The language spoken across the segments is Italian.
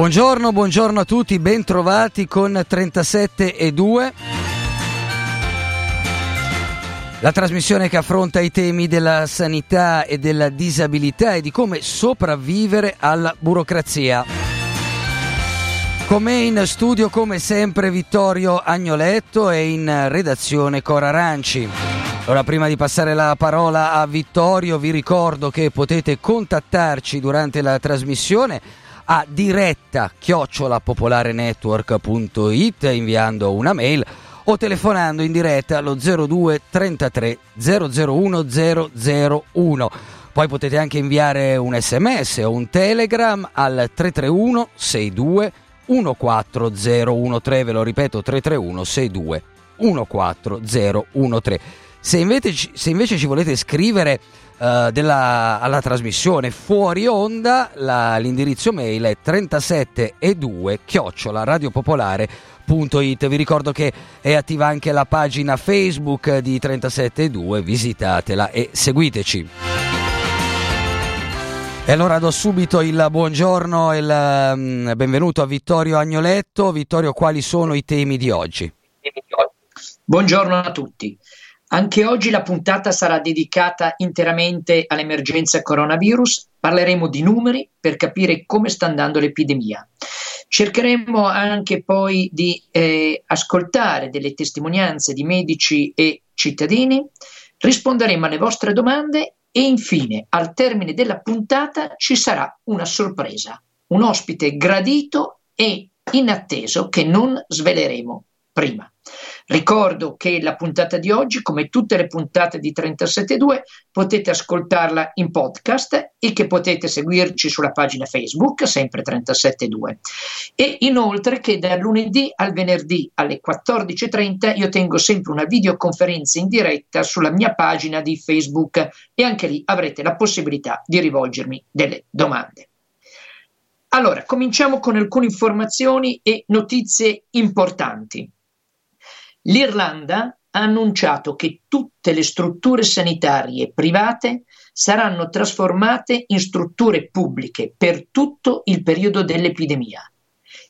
Buongiorno, buongiorno a tutti, bentrovati con 37 e 2. La trasmissione che affronta i temi della sanità e della disabilità e di come sopravvivere alla burocrazia. Con me in studio come sempre Vittorio Agnoletto e in redazione Cora Aranci. Ora prima di passare la parola a Vittorio vi ricordo che potete contattarci durante la trasmissione a diretta chiocciolapopolarenetwork.it inviando una mail o telefonando in diretta allo 02 33 001 001. Poi potete anche inviare un sms o un telegram al 331 62 14013, ve lo ripeto 331 62 14013. Se invece, se invece ci volete scrivere uh, della, alla trasmissione fuori onda, la, l'indirizzo mail è 37 e 2 chiocciola radiopopolare.it. Vi ricordo che è attiva anche la pagina Facebook di 37 e 2, visitatela e seguiteci. E allora do subito il buongiorno e il um, benvenuto a Vittorio Agnoletto. Vittorio, quali sono i temi di oggi? Buongiorno a tutti. Anche oggi la puntata sarà dedicata interamente all'emergenza coronavirus. Parleremo di numeri per capire come sta andando l'epidemia. Cercheremo anche poi di eh, ascoltare delle testimonianze di medici e cittadini, risponderemo alle vostre domande e infine, al termine della puntata, ci sarà una sorpresa, un ospite gradito e inatteso che non sveleremo prima. Ricordo che la puntata di oggi, come tutte le puntate di 37.2, potete ascoltarla in podcast e che potete seguirci sulla pagina Facebook, sempre 37.2. E inoltre che dal lunedì al venerdì alle 14.30 io tengo sempre una videoconferenza in diretta sulla mia pagina di Facebook e anche lì avrete la possibilità di rivolgermi delle domande. Allora, cominciamo con alcune informazioni e notizie importanti. L'Irlanda ha annunciato che tutte le strutture sanitarie private saranno trasformate in strutture pubbliche per tutto il periodo dell'epidemia.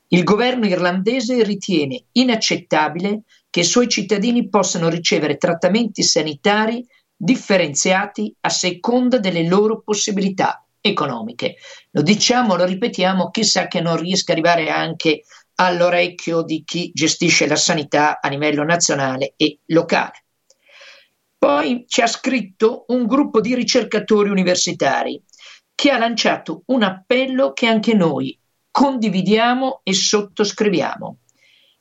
Il governo irlandese ritiene inaccettabile che i suoi cittadini possano ricevere trattamenti sanitari differenziati a seconda delle loro possibilità economiche. Lo diciamo, lo ripetiamo, chissà che non riesca ad arrivare anche all'orecchio di chi gestisce la sanità a livello nazionale e locale. Poi ci ha scritto un gruppo di ricercatori universitari che ha lanciato un appello che anche noi condividiamo e sottoscriviamo.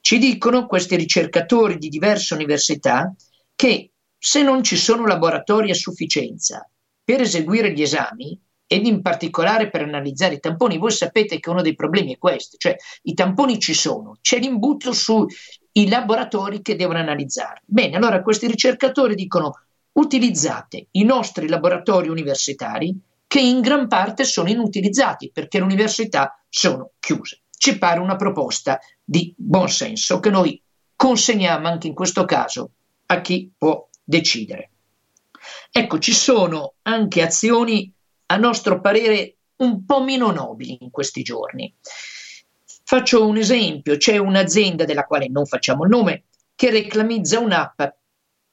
Ci dicono questi ricercatori di diverse università che se non ci sono laboratori a sufficienza per eseguire gli esami, ed in particolare per analizzare i tamponi. Voi sapete che uno dei problemi è questo, cioè i tamponi ci sono, c'è l'imbuto sui laboratori che devono analizzare. Bene, allora questi ricercatori dicono utilizzate i nostri laboratori universitari che in gran parte sono inutilizzati perché le università sono chiuse. Ci pare una proposta di buon senso che noi consegniamo anche in questo caso a chi può decidere. Ecco, ci sono anche azioni a nostro parere un po' meno nobili in questi giorni. Faccio un esempio, c'è un'azienda della quale non facciamo il nome che reclamizza un'app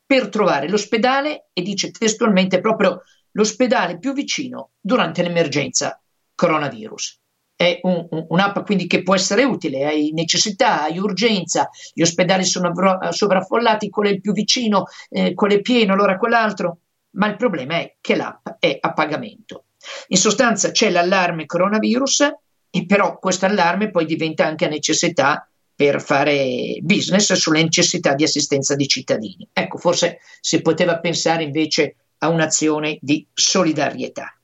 per trovare l'ospedale e dice testualmente proprio l'ospedale più vicino durante l'emergenza coronavirus. È un, un, un'app quindi che può essere utile, hai necessità, hai urgenza, gli ospedali sono sovraffollati, qual è il più vicino, eh, qual è pieno, allora quell'altro. Ma il problema è che l'app è a pagamento. In sostanza c'è l'allarme coronavirus e però questo allarme poi diventa anche necessità per fare business sulle necessità di assistenza di cittadini. Ecco, forse si poteva pensare invece a un'azione di solidarietà.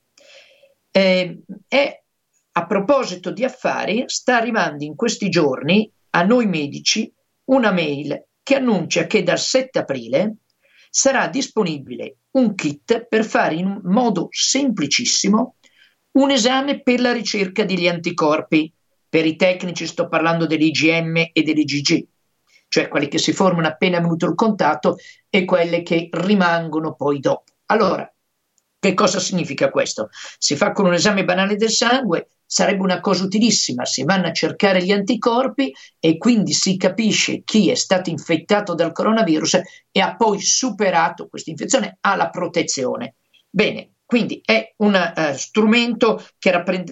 Eh, e a proposito di affari, sta arrivando in questi giorni a noi medici una mail che annuncia che dal 7 aprile sarà disponibile un kit per fare in modo semplicissimo un esame per la ricerca degli anticorpi. Per i tecnici sto parlando dell'IgM e dell'IgG, cioè quelli che si formano appena venuto il contatto e quelle che rimangono poi dopo. Allora, che cosa significa questo? Si fa con un esame banale del sangue, sarebbe una cosa utilissima, si vanno a cercare gli anticorpi e quindi si capisce chi è stato infettato dal coronavirus e ha poi superato questa infezione, ha la protezione. Bene, quindi è un uh, strumento che rappre-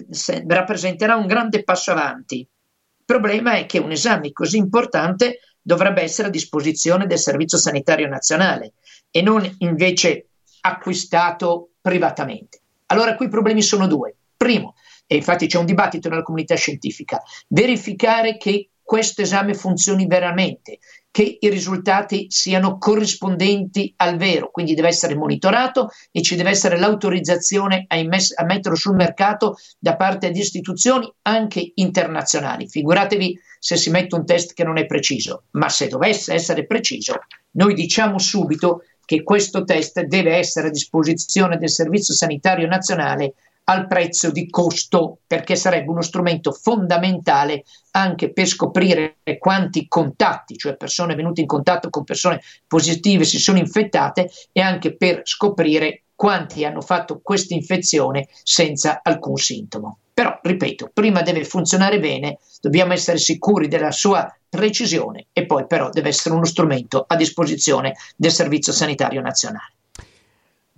rappresenterà un grande passo avanti. Il problema è che un esame così importante dovrebbe essere a disposizione del Servizio Sanitario Nazionale e non invece acquistato privatamente. Allora qui i problemi sono due. Primo, e infatti c'è un dibattito nella comunità scientifica, verificare che questo esame funzioni veramente, che i risultati siano corrispondenti al vero, quindi deve essere monitorato e ci deve essere l'autorizzazione a, immess- a metterlo sul mercato da parte di istituzioni anche internazionali. Figuratevi se si mette un test che non è preciso, ma se dovesse essere preciso, noi diciamo subito che questo test deve essere a disposizione del Servizio Sanitario Nazionale al prezzo di costo, perché sarebbe uno strumento fondamentale anche per scoprire quanti contatti, cioè persone venute in contatto con persone positive si sono infettate e anche per scoprire quanti hanno fatto questa infezione senza alcun sintomo. Però, ripeto, prima deve funzionare bene, dobbiamo essere sicuri della sua precisione e poi però deve essere uno strumento a disposizione del Servizio Sanitario Nazionale.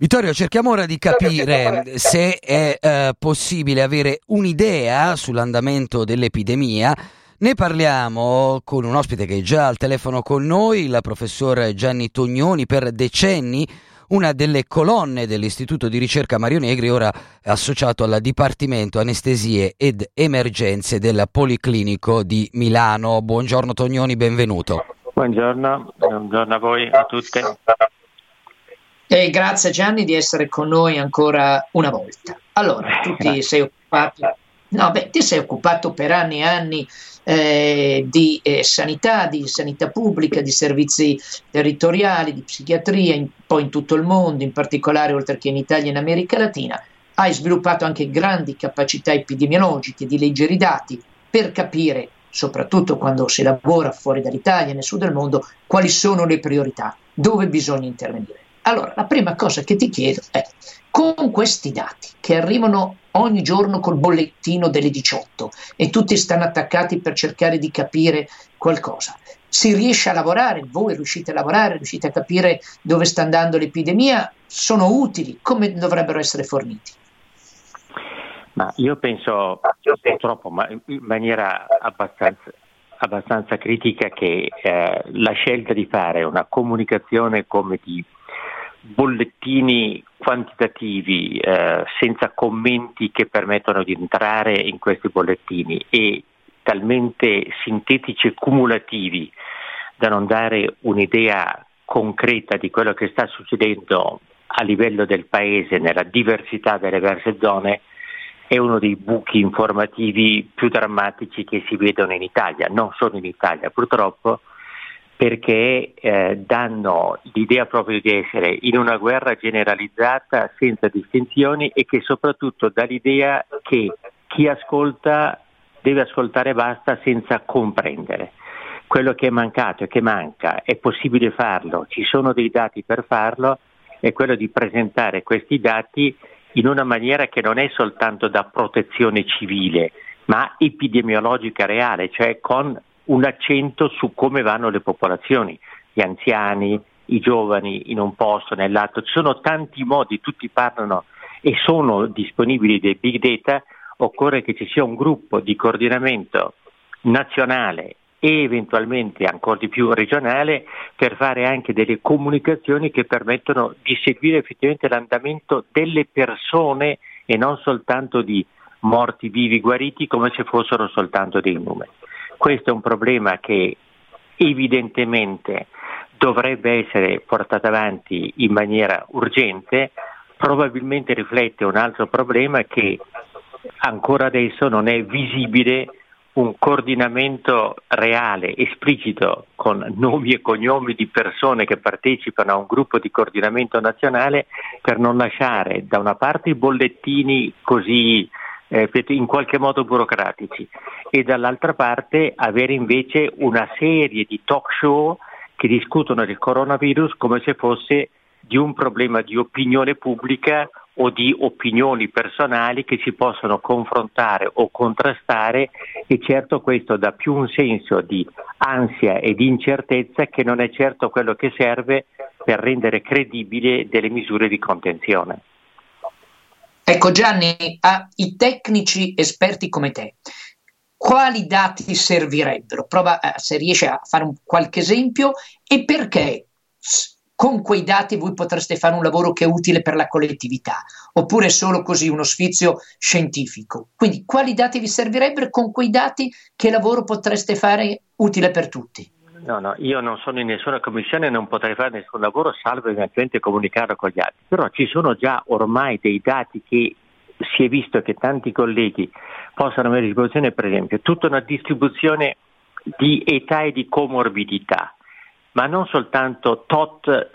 Vittorio, cerchiamo ora di capire se è eh, possibile avere un'idea sull'andamento dell'epidemia. Ne parliamo con un ospite che è già al telefono con noi, il professor Gianni Tognoni, per decenni una delle colonne dell'Istituto di ricerca Mario Negri, ora associato al Dipartimento Anestesie ed Emergenze del Policlinico di Milano. Buongiorno Tognoni, benvenuto. Buongiorno, buongiorno a voi, a tutte. E grazie Gianni di essere con noi ancora una volta. Allora, tu ti sei occupato, no, beh, ti sei occupato per anni e anni eh, di eh, sanità, di sanità pubblica, di servizi territoriali, di psichiatria, un po' in tutto il mondo, in particolare oltre che in Italia e in America Latina. Hai sviluppato anche grandi capacità epidemiologiche di leggere i dati per capire, soprattutto quando si lavora fuori dall'Italia nel sud del mondo, quali sono le priorità, dove bisogna intervenire. Allora, la prima cosa che ti chiedo è, con questi dati che arrivano ogni giorno col bollettino delle 18 e tutti stanno attaccati per cercare di capire qualcosa, si riesce a lavorare? Voi riuscite a lavorare? Riuscite a capire dove sta andando l'epidemia? Sono utili? Come dovrebbero essere forniti? Ma io penso purtroppo, ma in maniera abbastanza, abbastanza critica, che eh, la scelta di fare una comunicazione come di bollettini quantitativi eh, senza commenti che permettono di entrare in questi bollettini e talmente sintetici e cumulativi da non dare un'idea concreta di quello che sta succedendo a livello del paese nella diversità delle diverse zone è uno dei buchi informativi più drammatici che si vedono in Italia, non solo in Italia purtroppo, perché eh, danno l'idea proprio di essere in una guerra generalizzata senza distinzioni e che soprattutto dà l'idea che chi ascolta deve ascoltare basta senza comprendere. Quello che è mancato e che manca è possibile farlo, ci sono dei dati per farlo, è quello di presentare questi dati in una maniera che non è soltanto da protezione civile, ma epidemiologica reale, cioè con un accento su come vanno le popolazioni, gli anziani, i giovani in un posto, nell'altro. Ci sono tanti modi, tutti parlano e sono disponibili dei big data, occorre che ci sia un gruppo di coordinamento nazionale e eventualmente ancora di più regionale per fare anche delle comunicazioni che permettono di seguire effettivamente l'andamento delle persone e non soltanto di morti vivi guariti come se fossero soltanto dei numeri. Questo è un problema che evidentemente dovrebbe essere portato avanti in maniera urgente, probabilmente riflette un altro problema che ancora adesso non è visibile un coordinamento reale, esplicito, con nomi e cognomi di persone che partecipano a un gruppo di coordinamento nazionale per non lasciare da una parte i bollettini così eh, in qualche modo burocratici e dall'altra parte avere invece una serie di talk show che discutono del coronavirus come se fosse di un problema di opinione pubblica o di opinioni personali che si possono confrontare o contrastare e certo questo dà più un senso di ansia e di incertezza che non è certo quello che serve per rendere credibile delle misure di contenzione. Ecco Gianni, ai tecnici esperti come te, quali dati servirebbero? Prova eh, se riesci a fare un, qualche esempio e perché con quei dati voi potreste fare un lavoro che è utile per la collettività, oppure solo così uno sfizio scientifico. Quindi quali dati vi servirebbero con quei dati che lavoro potreste fare utile per tutti? No, no, io non sono in nessuna commissione non potrei fare nessun lavoro salvo eventualmente comunicarlo con gli altri, però ci sono già ormai dei dati che si è visto che tanti colleghi possano avere a disposizione, per esempio, tutta una distribuzione di età e di comorbidità ma non soltanto tot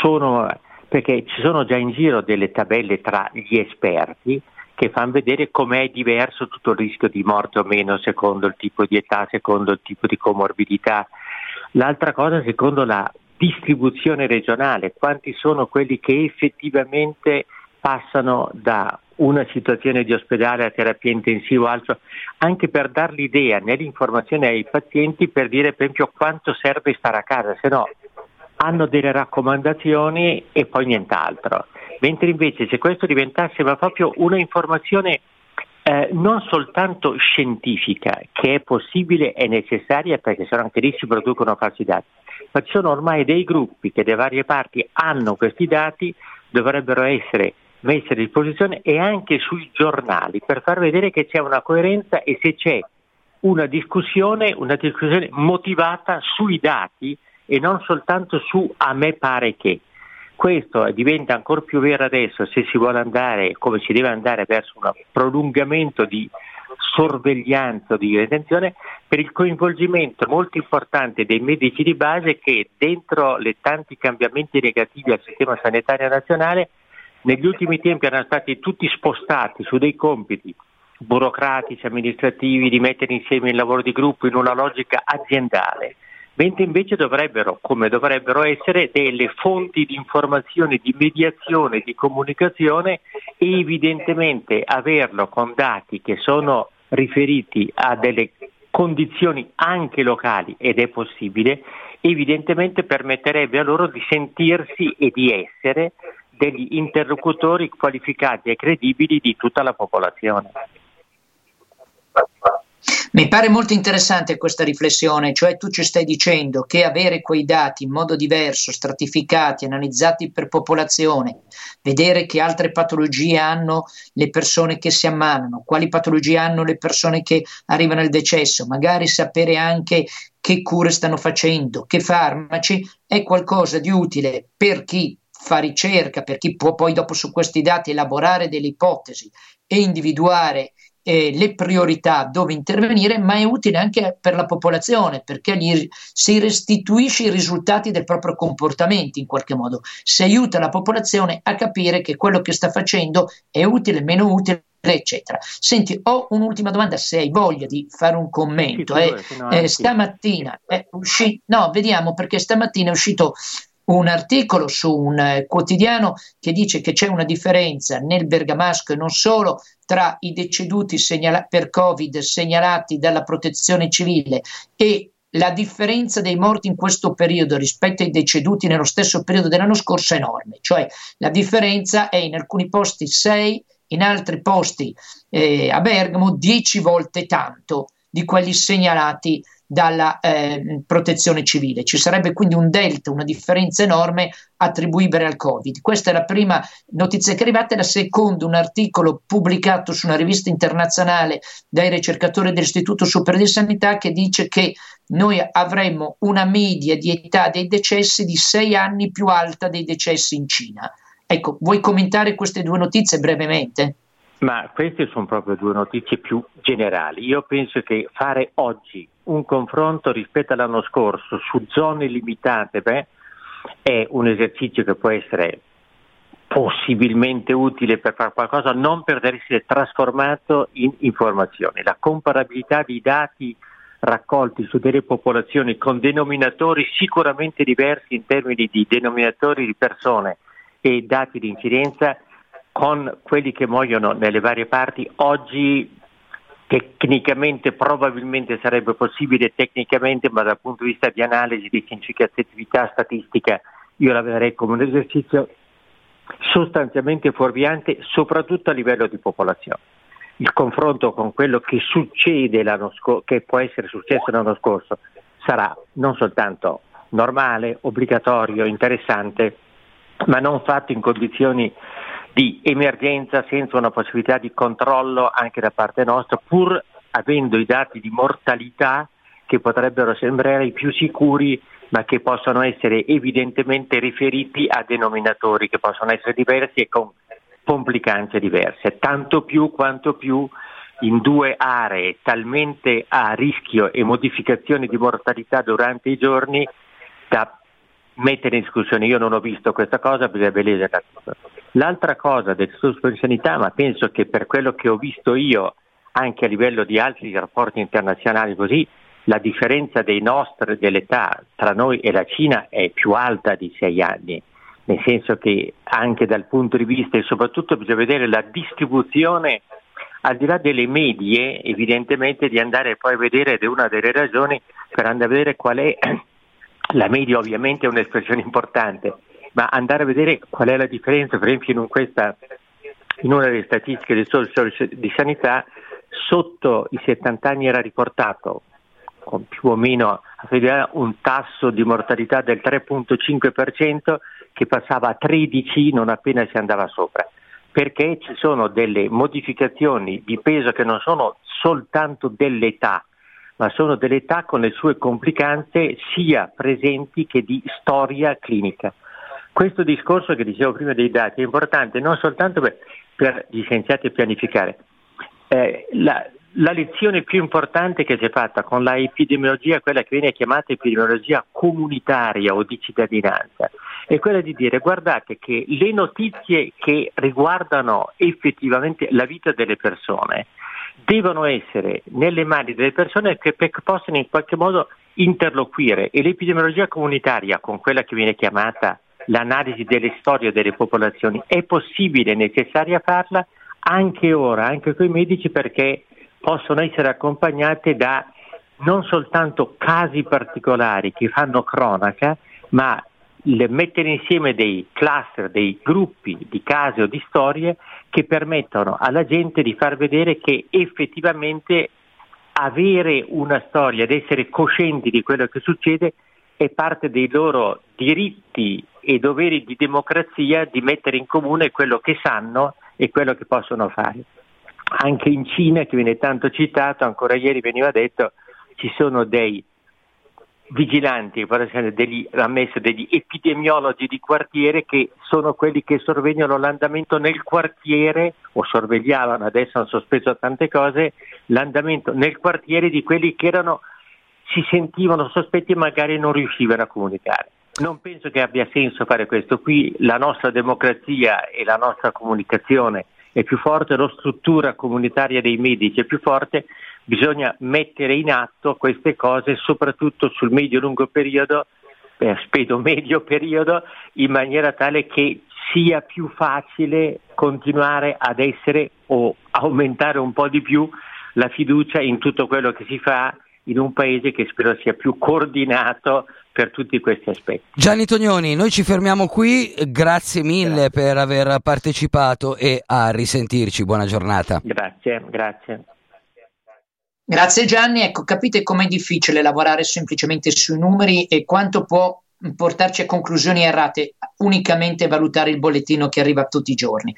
sono, perché ci sono già in giro delle tabelle tra gli esperti che fanno vedere com'è diverso tutto il rischio di morte o meno secondo il tipo di età, secondo il tipo di comorbidità. L'altra cosa secondo la distribuzione regionale, quanti sono quelli che effettivamente passano da una situazione di ospedale a terapia intensiva o altro, anche per dar l'idea nell'informazione ai pazienti per dire per esempio quanto serve stare a casa, se no hanno delle raccomandazioni e poi nient'altro. Mentre invece se questo diventasse proprio una informazione eh, non soltanto scientifica, che è possibile e necessaria perché sennò anche lì si producono falsi dati, ma ci sono ormai dei gruppi che da varie parti hanno questi dati, dovrebbero essere messe a disposizione e anche sui giornali per far vedere che c'è una coerenza e se c'è una discussione, una discussione motivata sui dati e non soltanto su a me pare che. Questo diventa ancora più vero adesso se si vuole andare, come si deve andare, verso un prolungamento di sorveglianza, di detenzione, per il coinvolgimento molto importante dei medici di base che dentro le tanti cambiamenti negativi al sistema sanitario nazionale negli ultimi tempi erano stati tutti spostati su dei compiti burocratici, amministrativi, di mettere insieme il lavoro di gruppo in una logica aziendale, mentre invece dovrebbero, come dovrebbero essere, delle fonti di informazione, di mediazione, di comunicazione e evidentemente averlo con dati che sono riferiti a delle condizioni anche locali ed è possibile, evidentemente permetterebbe a loro di sentirsi e di essere degli interlocutori qualificati e credibili di tutta la popolazione. Mi pare molto interessante questa riflessione, cioè tu ci stai dicendo che avere quei dati in modo diverso, stratificati, analizzati per popolazione, vedere che altre patologie hanno le persone che si ammalano, quali patologie hanno le persone che arrivano al decesso, magari sapere anche che cure stanno facendo, che farmaci, è qualcosa di utile per chi fa ricerca, per chi può poi dopo su questi dati elaborare delle ipotesi e individuare eh, le priorità dove intervenire, ma è utile anche per la popolazione perché gli si restituisce i risultati del proprio comportamento in qualche modo, si aiuta la popolazione a capire che quello che sta facendo è utile, meno utile eccetera. Senti, ho un'ultima domanda se hai voglia di fare un commento. Eh, eh, stamattina è uscito, no, vediamo perché stamattina è uscito un articolo su un eh, quotidiano che dice che c'è una differenza nel Bergamasco e non solo tra i deceduti segnala- per Covid segnalati dalla protezione civile e la differenza dei morti in questo periodo rispetto ai deceduti nello stesso periodo dell'anno scorso è enorme, cioè la differenza è in alcuni posti 6, in altri posti eh, a Bergamo 10 volte tanto di quelli segnalati dalla eh, protezione civile. Ci sarebbe quindi un delta, una differenza enorme attribuibile al Covid. Questa è la prima notizia che è arrivata, la seconda un articolo pubblicato su una rivista internazionale dai ricercatori dell'Istituto Superiore di Sanità che dice che noi avremmo una media di età dei decessi di sei anni più alta dei decessi in Cina. Ecco, vuoi commentare queste due notizie brevemente? Ma queste sono proprio due notizie più generali. Io penso che fare oggi un confronto rispetto all'anno scorso su zone limitate beh, è un esercizio che può essere possibilmente utile per fare qualcosa, non per essere trasformato in informazioni. La comparabilità di dati raccolti su delle popolazioni con denominatori sicuramente diversi in termini di denominatori di persone e dati di incidenza con quelli che muoiono nelle varie parti, oggi tecnicamente probabilmente sarebbe possibile tecnicamente, ma dal punto di vista di analisi, di significatività statistica, io la vedrei come un esercizio sostanzialmente fuorviante, soprattutto a livello di popolazione. Il confronto con quello che succede l'anno scorso, che può essere successo l'anno scorso, sarà non soltanto normale, obbligatorio, interessante, ma non fatto in condizioni di emergenza senza una possibilità di controllo anche da parte nostra, pur avendo i dati di mortalità che potrebbero sembrare i più sicuri, ma che possono essere evidentemente riferiti a denominatori che possono essere diversi e con complicanze diverse, tanto più quanto più in due aree talmente a rischio e modificazioni di mortalità durante i giorni da mettere in discussione. Io non ho visto questa cosa, bisogna leggerla. L'altra cosa del discorso sanità, ma penso che per quello che ho visto io, anche a livello di altri rapporti internazionali così, la differenza nostri, dell'età tra noi e la Cina è più alta di sei anni, nel senso che anche dal punto di vista e soprattutto bisogna vedere la distribuzione al di là delle medie, evidentemente di andare poi a vedere, ed è una delle ragioni per andare a vedere qual è la media ovviamente è un'espressione importante, ma andare a vedere qual è la differenza, per esempio in, questa, in una delle statistiche del Servizio di Sanità, sotto i 70 anni era riportato con più o meno un tasso di mortalità del 3.5% che passava a 13 non appena si andava sopra, perché ci sono delle modificazioni di peso che non sono soltanto dell'età, ma sono delle età con le sue complicanze sia presenti che di storia clinica. Questo discorso che dicevo prima dei dati è importante non soltanto per, per gli scienziati pianificare. Eh, la, la, lezione più importante che si è fatta con la epidemiologia, quella che viene chiamata epidemiologia comunitaria o di cittadinanza, è quella di dire guardate che le notizie che riguardano effettivamente la vita delle persone devono essere nelle mani delle persone che possano in qualche modo interloquire e l'epidemiologia comunitaria con quella che viene chiamata l'analisi delle storie delle popolazioni. È possibile e necessaria farla anche ora, anche con i medici perché possono essere accompagnate da non soltanto casi particolari che fanno cronaca, ma mettere insieme dei cluster, dei gruppi di casi o di storie che permettono alla gente di far vedere che effettivamente avere una storia ed essere coscienti di quello che succede è parte dei loro diritti e doveri di democrazia di mettere in comune quello che sanno e quello che possono fare. Anche in Cina, che viene tanto citato, ancora ieri veniva detto, ci sono dei vigilanti, degli, ammesso degli epidemiologi di quartiere che sono quelli che sorvegliano l'andamento nel quartiere o sorvegliavano, adesso hanno sospeso tante cose, l'andamento nel quartiere di quelli che erano, si sentivano sospetti e magari non riuscivano a comunicare. Non penso che abbia senso fare questo. Qui la nostra democrazia e la nostra comunicazione è più forte, la struttura comunitaria dei medici è più forte, bisogna mettere in atto queste cose soprattutto sul medio-lungo periodo, eh, spedo medio periodo, in maniera tale che sia più facile continuare ad essere o aumentare un po' di più la fiducia in tutto quello che si fa in un paese che spero sia più coordinato per tutti questi aspetti. Gianni Tognoni, noi ci fermiamo qui, grazie mille grazie. per aver partecipato e a risentirci, buona giornata. Grazie, grazie. Grazie Gianni, ecco capite com'è difficile lavorare semplicemente sui numeri e quanto può portarci a conclusioni errate unicamente valutare il bollettino che arriva tutti i giorni.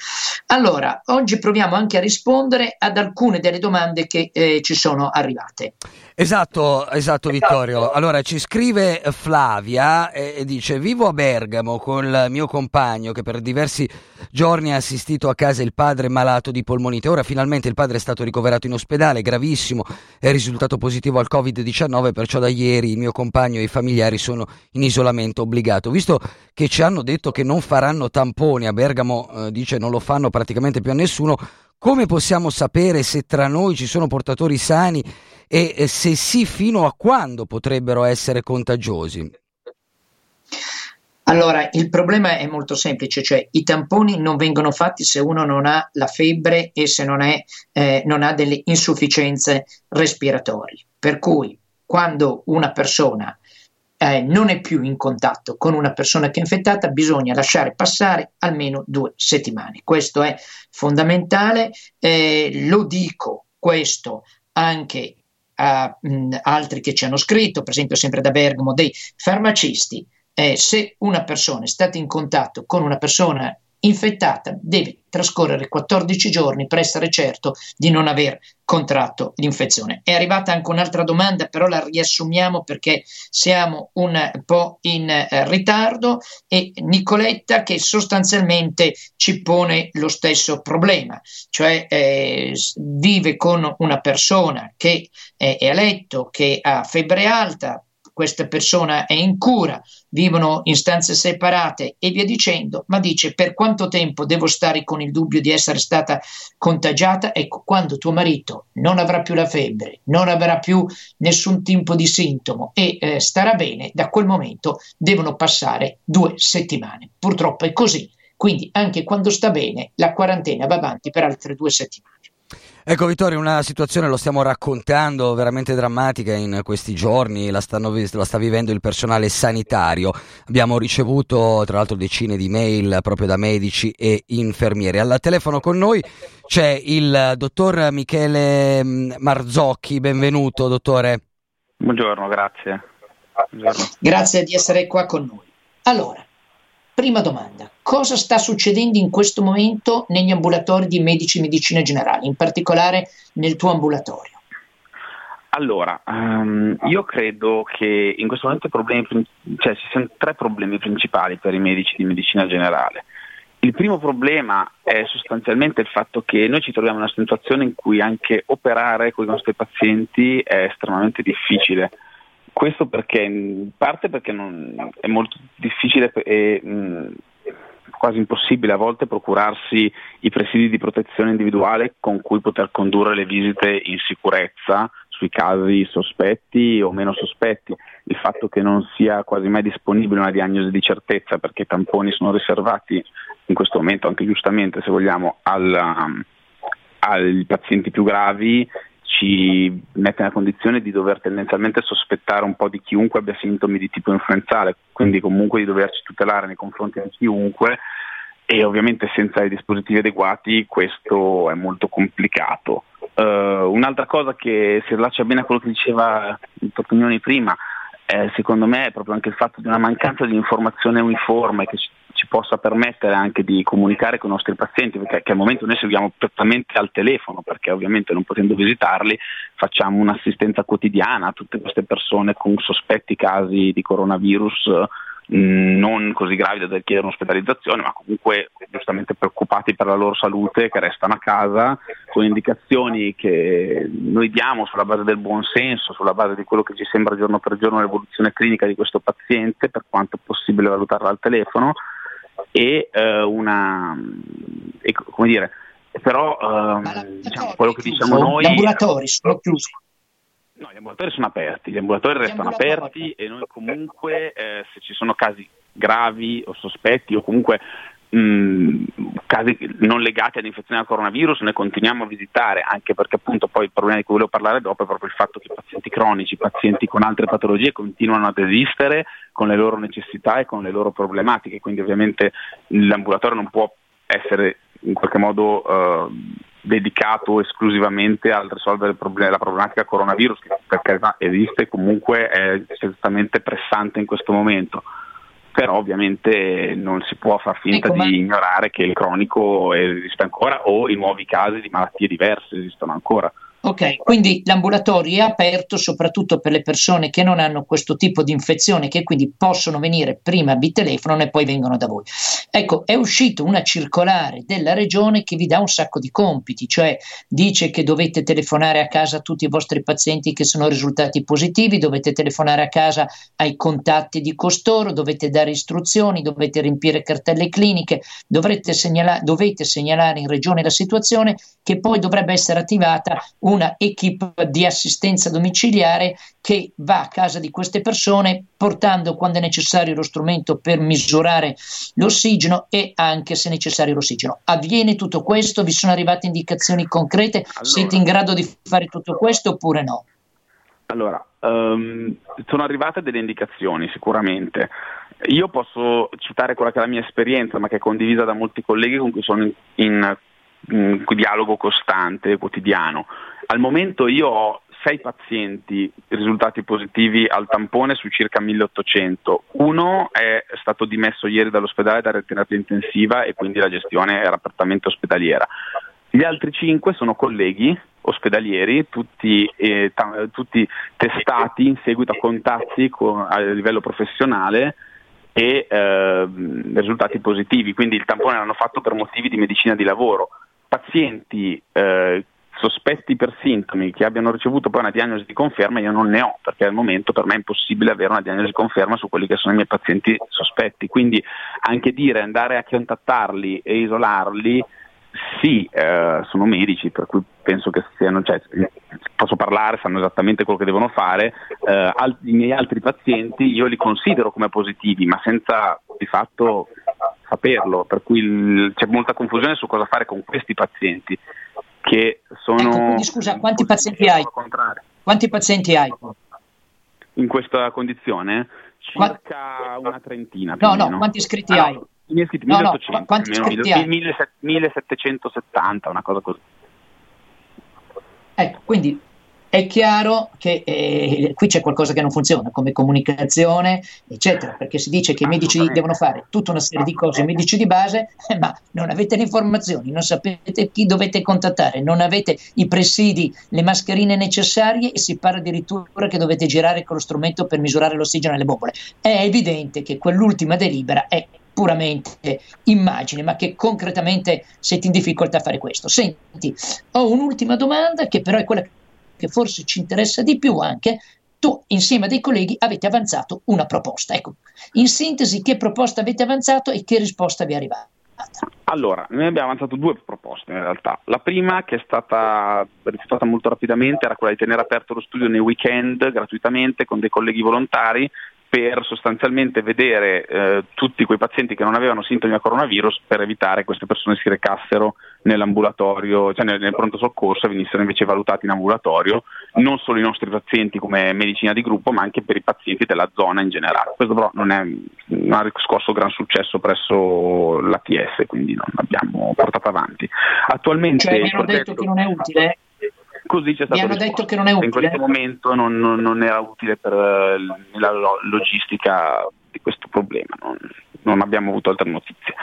Allora, oggi proviamo anche a rispondere ad alcune delle domande che eh, ci sono arrivate. Esatto, esatto Vittorio. Allora ci scrive Flavia e, dice vivo a Bergamo con il mio compagno che per diversi giorni ha assistito a casa il padre malato di polmonite. Ora finalmente il padre è stato ricoverato in ospedale, gravissimo, è risultato positivo al Covid-19, perciò da ieri il mio compagno e i familiari sono in isolamento obbligato. Visto che ci hanno detto che non faranno tamponi, a Bergamo eh, dice non lo fanno praticamente più a nessuno, come possiamo sapere se tra noi ci sono portatori sani e se sì fino a quando potrebbero essere contagiosi? Allora, il problema è molto semplice, cioè i tamponi non vengono fatti se uno non ha la febbre e se non, è, eh, non ha delle insufficienze respiratorie. Per cui quando una persona eh, non è più in contatto con una persona che è infettata, bisogna lasciare passare almeno due settimane. Questo è fondamentale, eh, lo dico questo anche a mh, altri che ci hanno scritto, per esempio sempre da Bergamo, dei farmacisti eh, se una persona è stata in contatto con una persona infettata deve trascorrere 14 giorni per essere certo di non aver contratto l'infezione. È arrivata anche un'altra domanda, però la riassumiamo perché siamo un po' in eh, ritardo e Nicoletta che sostanzialmente ci pone lo stesso problema, cioè eh, vive con una persona che è a letto, che ha febbre alta, questa persona è in cura, vivono in stanze separate e via dicendo, ma dice per quanto tempo devo stare con il dubbio di essere stata contagiata? Ecco, quando tuo marito non avrà più la febbre, non avrà più nessun tipo di sintomo e eh, starà bene, da quel momento devono passare due settimane. Purtroppo è così. Quindi anche quando sta bene, la quarantena va avanti per altre due settimane. Ecco Vittorio, una situazione, lo stiamo raccontando, veramente drammatica in questi giorni, la, stanno, la, sta vivendo il personale sanitario. Abbiamo ricevuto tra l'altro decine di mail proprio da medici e infermieri. Al telefono con noi c'è il dottor Michele mm, Marzocchi, benvenuto dottore. Buongiorno, grazie. Buongiorno. Grazie di essere qua con noi. Allora, Prima domanda, cosa sta succedendo in questo momento negli ambulatori di medici e medicina generale, in particolare nel tuo ambulatorio? Allora, um, io credo che in questo momento problemi, cioè, ci siano tre problemi principali per i medici di medicina generale. Il primo problema è sostanzialmente il fatto che noi ci troviamo in una situazione in cui anche operare con i nostri pazienti è estremamente difficile. Questo perché, in parte perché non, è molto difficile e mh, quasi impossibile a volte procurarsi i presidi di protezione individuale con cui poter condurre le visite in sicurezza sui casi sospetti o meno sospetti. Il fatto che non sia quasi mai disponibile una diagnosi di certezza perché i tamponi sono riservati in questo momento, anche giustamente se vogliamo, al, ai pazienti più gravi ci mette nella condizione di dover tendenzialmente sospettare un po' di chiunque abbia sintomi di tipo influenzale, quindi comunque di doverci tutelare nei confronti di chiunque e ovviamente senza i dispositivi adeguati questo è molto complicato. Uh, un'altra cosa che si rilaccia bene a quello che diceva il Topignoni prima, eh, secondo me è proprio anche il fatto di una mancanza di informazione uniforme che ci ci possa permettere anche di comunicare con i nostri pazienti, perché al momento noi seguiamo prettamente al telefono, perché ovviamente non potendo visitarli facciamo un'assistenza quotidiana a tutte queste persone con sospetti casi di coronavirus non così gravi da chiedere un'ospedalizzazione, ma comunque giustamente preoccupati per la loro salute, che restano a casa, con indicazioni che noi diamo sulla base del buon senso, sulla base di quello che ci sembra giorno per giorno l'evoluzione clinica di questo paziente, per quanto possibile valutarla al telefono, e eh, una e, come dire però eh, diciamo, quello che diciamo noi gli ambulatori sono chiusi. no gli ambulatori sono aperti gli ambulatori restano ambulatori. aperti. e noi comunque eh, se ci sono casi gravi o sospetti o comunque mh, casi non legati ad infezione al coronavirus ne continuiamo a visitare, anche perché appunto poi il problema di cui volevo parlare dopo è proprio il fatto che i pazienti cronici, i pazienti con altre patologie continuano ad esistere con le loro necessità e con le loro problematiche, quindi ovviamente l'ambulatorio non può essere in qualche modo eh, dedicato esclusivamente al risolvere problem- la problematica coronavirus, che per carità esiste comunque è certamente pressante in questo momento però ovviamente non si può far finta ecco, di ma... ignorare che il cronico esiste ancora o i nuovi casi di malattie diverse esistono ancora. Ok, quindi l'ambulatorio è aperto soprattutto per le persone che non hanno questo tipo di infezione, che quindi possono venire prima vi telefonano e poi vengono da voi. Ecco, è uscita una circolare della regione che vi dà un sacco di compiti, cioè dice che dovete telefonare a casa a tutti i vostri pazienti che sono risultati positivi, dovete telefonare a casa ai contatti di costoro, dovete dare istruzioni, dovete riempire cartelle cliniche, segnala- dovete segnalare in regione la situazione che poi dovrebbe essere attivata un una equip di assistenza domiciliare che va a casa di queste persone portando quando è necessario lo strumento per misurare l'ossigeno e anche se necessario l'ossigeno. Avviene tutto questo? Vi sono arrivate indicazioni concrete? Allora, Siete in grado di fare tutto questo oppure no? Allora, um, sono arrivate delle indicazioni sicuramente. Io posso citare quella che è la mia esperienza, ma che è condivisa da molti colleghi con cui sono in, in, in dialogo costante, quotidiano. Al momento io ho sei pazienti risultati positivi al tampone su circa 1800. Uno è stato dimesso ieri dall'ospedale da terapia intensiva e quindi la gestione era apertamente ospedaliera. Gli altri cinque sono colleghi ospedalieri, tutti, eh, t- tutti testati in seguito a contatti con, a livello professionale e eh, risultati positivi, quindi il tampone l'hanno fatto per motivi di medicina di lavoro. Pazienti eh, sospetti per sintomi che abbiano ricevuto poi una diagnosi di conferma io non ne ho perché al momento per me è impossibile avere una diagnosi di conferma su quelli che sono i miei pazienti sospetti quindi anche dire andare a contattarli e isolarli sì, eh, sono medici, per cui penso che siano, cioè, posso parlare, sanno esattamente quello che devono fare. Eh, al, I miei altri pazienti io li considero come positivi, ma senza di fatto saperlo, per cui il, c'è molta confusione su cosa fare con questi pazienti che sono... Ecco, quindi, scusa, quanti pazienti hai? Quanti pazienti hai? In questa condizione? Circa Qua... una trentina. No, no, quanti iscritti ah, hai? Iscritti no, 1800, no, quanti iscritti hai? 1770, una cosa così. Ecco, quindi è chiaro che eh, qui c'è qualcosa che non funziona come comunicazione, eccetera, perché si dice che i medici devono fare tutta una serie di cose, i medici di base, eh, ma non avete le informazioni, non sapete chi dovete contattare, non avete i presidi, le mascherine necessarie e si parla addirittura che dovete girare con lo strumento per misurare l'ossigeno nelle bombole. È evidente che quell'ultima delibera è puramente immagine, ma che concretamente siete in difficoltà a fare questo. Senti, ho un'ultima domanda che però è quella che forse ci interessa di più anche. Tu insieme a dei colleghi avete avanzato una proposta. Ecco, in sintesi che proposta avete avanzato e che risposta vi è arrivata? Allora, noi abbiamo avanzato due proposte in realtà. La prima, che è stata rifiutata molto rapidamente, era quella di tenere aperto lo studio nei weekend gratuitamente con dei colleghi volontari per sostanzialmente vedere eh, tutti quei pazienti che non avevano sintomi a coronavirus per evitare che queste persone si recassero nell'ambulatorio, cioè nel, nel pronto soccorso e venissero invece valutati in ambulatorio, non solo i nostri pazienti come medicina di gruppo, ma anche per i pazienti della zona in generale. Questo però non, è, non ha riscosso gran successo presso l'ATS, quindi non l'abbiamo portato avanti. Attualmente cioè, mi hanno detto che non è utile? Così c'è stato Mi hanno detto che non è utile. In questo momento non, non, non era utile per eh, la logistica di questo problema, non, non abbiamo avuto altre notizie.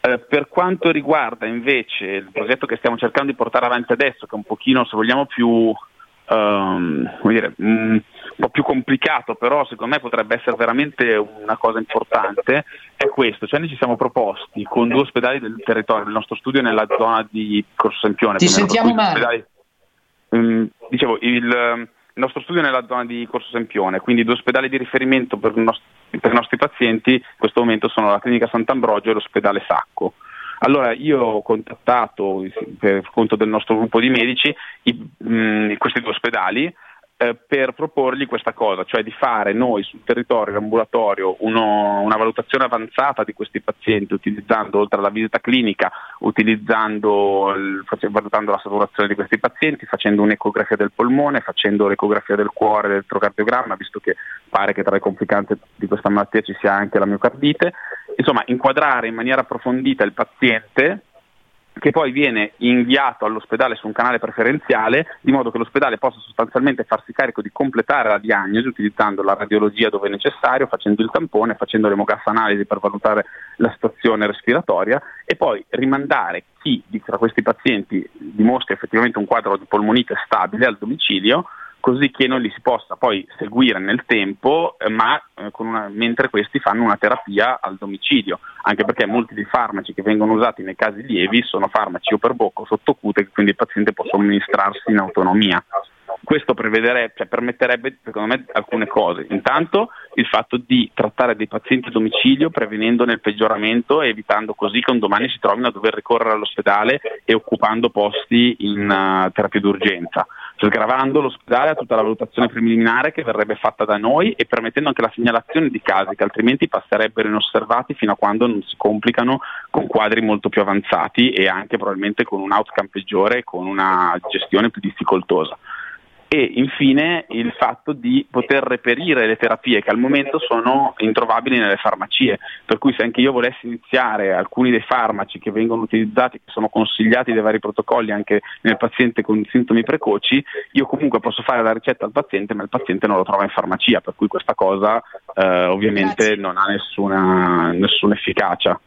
Eh, per quanto riguarda invece il progetto che stiamo cercando di portare avanti adesso, che è un pochino, se vogliamo, più Um, dire, un po' più complicato, però secondo me potrebbe essere veramente una cosa importante, è questo, cioè noi ci siamo proposti con due ospedali del territorio, il nostro studio nella zona di Corso Sempione. Ti sentiamo male. Mm, dicevo, il, ehm, il, nostro studio è nella zona di Corso Sempione, quindi due ospedali di riferimento per, nostri, per i nostri pazienti in questo momento sono la Clinica Sant'Ambrogio e l'ospedale Sacco. Allora io ho contattato per conto del nostro gruppo di medici i, mh, mm, questi due ospedali eh, per proporgli questa cosa, cioè di fare noi sul territorio ambulatorio uno, una valutazione avanzata di questi pazienti utilizzando oltre alla visita clinica, utilizzando il, valutando la saturazione di questi pazienti, facendo un'ecografia del polmone, facendo l'ecografia del cuore, l'elettrocardiogramma, visto che pare che tra le complicanze di questa malattia ci sia anche la miocardite, insomma inquadrare in maniera approfondita il paziente che poi viene inviato all'ospedale su un canale preferenziale, di modo che l'ospedale possa sostanzialmente farsi carico di completare la diagnosi utilizzando la radiologia dove è necessario, facendo il tampone, facendo l'emograffa-analisi per valutare la situazione respiratoria e poi rimandare chi tra questi pazienti dimostra effettivamente un quadro di polmonite stabile al domicilio così che non li si possa poi seguire nel tempo, eh, ma eh, una, mentre questi fanno una terapia al domicilio, anche perché molti dei farmaci che vengono usati nei casi lievi sono farmaci o per bocca o sottocute, quindi il paziente può somministrarsi in autonomia. Questo cioè, permetterebbe, secondo me, alcune cose. Intanto il fatto di trattare dei pazienti a domicilio prevenendone il peggioramento e evitando così che un domani si trovino a dover ricorrere all'ospedale e occupando posti in uh, terapia d'urgenza sgravando l'ospedale a tutta la valutazione preliminare che verrebbe fatta da noi e permettendo anche la segnalazione di casi che altrimenti passerebbero inosservati fino a quando non si complicano con quadri molto più avanzati e anche probabilmente con un outcome peggiore e con una gestione più difficoltosa e infine il fatto di poter reperire le terapie che al momento sono introvabili nelle farmacie, per cui se anche io volessi iniziare alcuni dei farmaci che vengono utilizzati, che sono consigliati dai vari protocolli anche nel paziente con sintomi precoci, io comunque posso fare la ricetta al paziente, ma il paziente non lo trova in farmacia, per cui questa cosa eh, ovviamente Grazie. non ha nessuna, nessuna efficacia.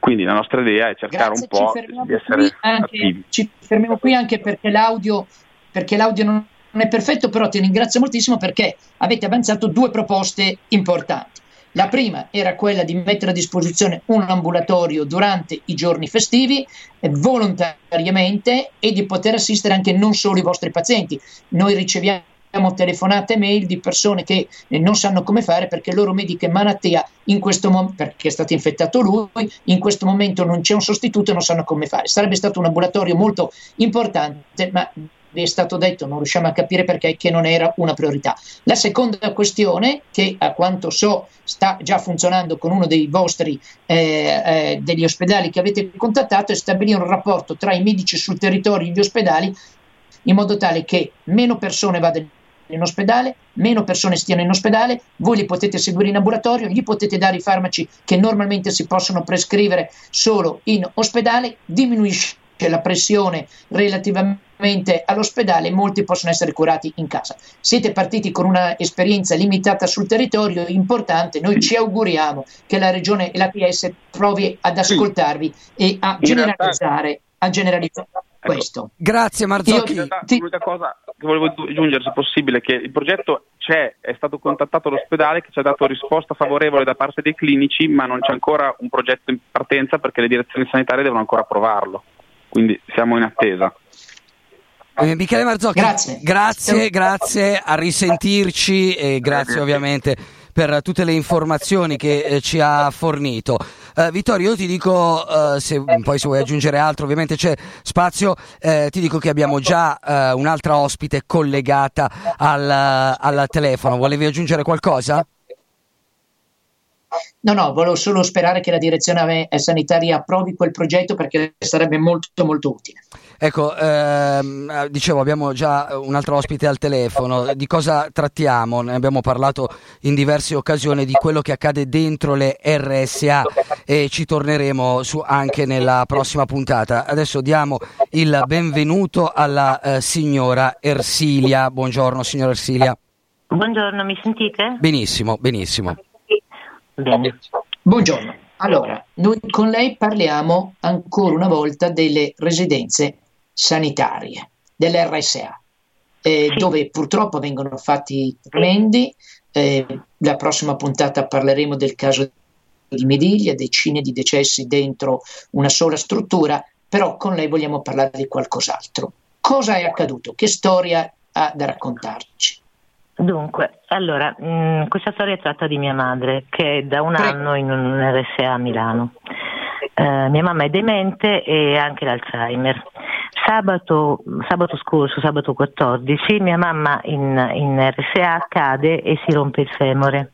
Quindi la nostra idea è cercare Grazie, un po' di essere anche, attivi. Ci fermiamo qui anche perché l'audio, perché l'audio non non è perfetto, però ti ringrazio moltissimo perché avete avanzato due proposte importanti. La prima era quella di mettere a disposizione un ambulatorio durante i giorni festivi eh, volontariamente e di poter assistere anche non solo i vostri pazienti. Noi riceviamo telefonate e mail di persone che eh, non sanno come fare perché il loro medico è malattia in questo momento perché è stato infettato lui, in questo momento non c'è un sostituto e non sanno come fare. Sarebbe stato un ambulatorio molto importante, ma è stato detto, non riusciamo a capire perché, che non era una priorità. La seconda questione, che a quanto so sta già funzionando con uno dei vostri eh, eh, degli ospedali che avete contattato, è stabilire un rapporto tra i medici sul territorio e gli ospedali in modo tale che meno persone vadano in ospedale, meno persone stiano in ospedale, voi li potete seguire in ambulatorio, gli potete dare i farmaci che normalmente si possono prescrivere solo in ospedale, diminuisce la pressione relativamente all'ospedale, molti possono essere curati in casa. Siete partiti con una esperienza limitata sul territorio, importante, noi ci auguriamo che la Regione e la PS provi ad ascoltarvi e a generalizzare, a generalizzare ecco. questo. Grazie Marzocchi. L'unica cosa che volevo aggiungere, se possibile, è che il progetto c'è, è stato contattato l'ospedale che ci ha dato risposta favorevole da parte dei clinici, ma non c'è ancora un progetto in partenza perché le direzioni sanitarie devono ancora approvarlo. Quindi siamo in attesa. Eh, Michele Marzocchi, grazie. grazie, grazie, a risentirci e grazie ovviamente per tutte le informazioni che eh, ci ha fornito. Uh, Vittorio, io ti dico, uh, se poi se vuoi aggiungere altro, ovviamente c'è spazio, eh, ti dico che abbiamo già uh, un'altra ospite collegata al, al telefono. Volevi aggiungere qualcosa? No, no, volevo solo sperare che la direzione sanitaria approvi quel progetto perché sarebbe molto molto utile. Ecco, ehm, dicevo, abbiamo già un altro ospite al telefono. Di cosa trattiamo? Ne abbiamo parlato in diverse occasioni di quello che accade dentro le RSA e ci torneremo su anche nella prossima puntata. Adesso diamo il benvenuto alla eh, signora Ersilia. Buongiorno, signora Ersilia. Buongiorno, mi sentite? Benissimo, benissimo. Bene. Buongiorno. Allora, noi con lei parliamo ancora una volta delle residenze sanitarie, dell'RSA, eh, dove purtroppo vengono fatti tremendi. Eh, la prossima puntata parleremo del caso di Mediglia, decine di decessi dentro una sola struttura, però con lei vogliamo parlare di qualcos'altro. Cosa è accaduto? Che storia ha da raccontarci? Dunque, allora, mh, mm, questa storia tratta di mia madre che è da un anno in un RSA a Milano. Uh, mia mamma è demente e anche l'Alzheimer. Sabato, sabato, scorso, sabato 14, mia mamma in, in, RSA cade e si rompe il femore.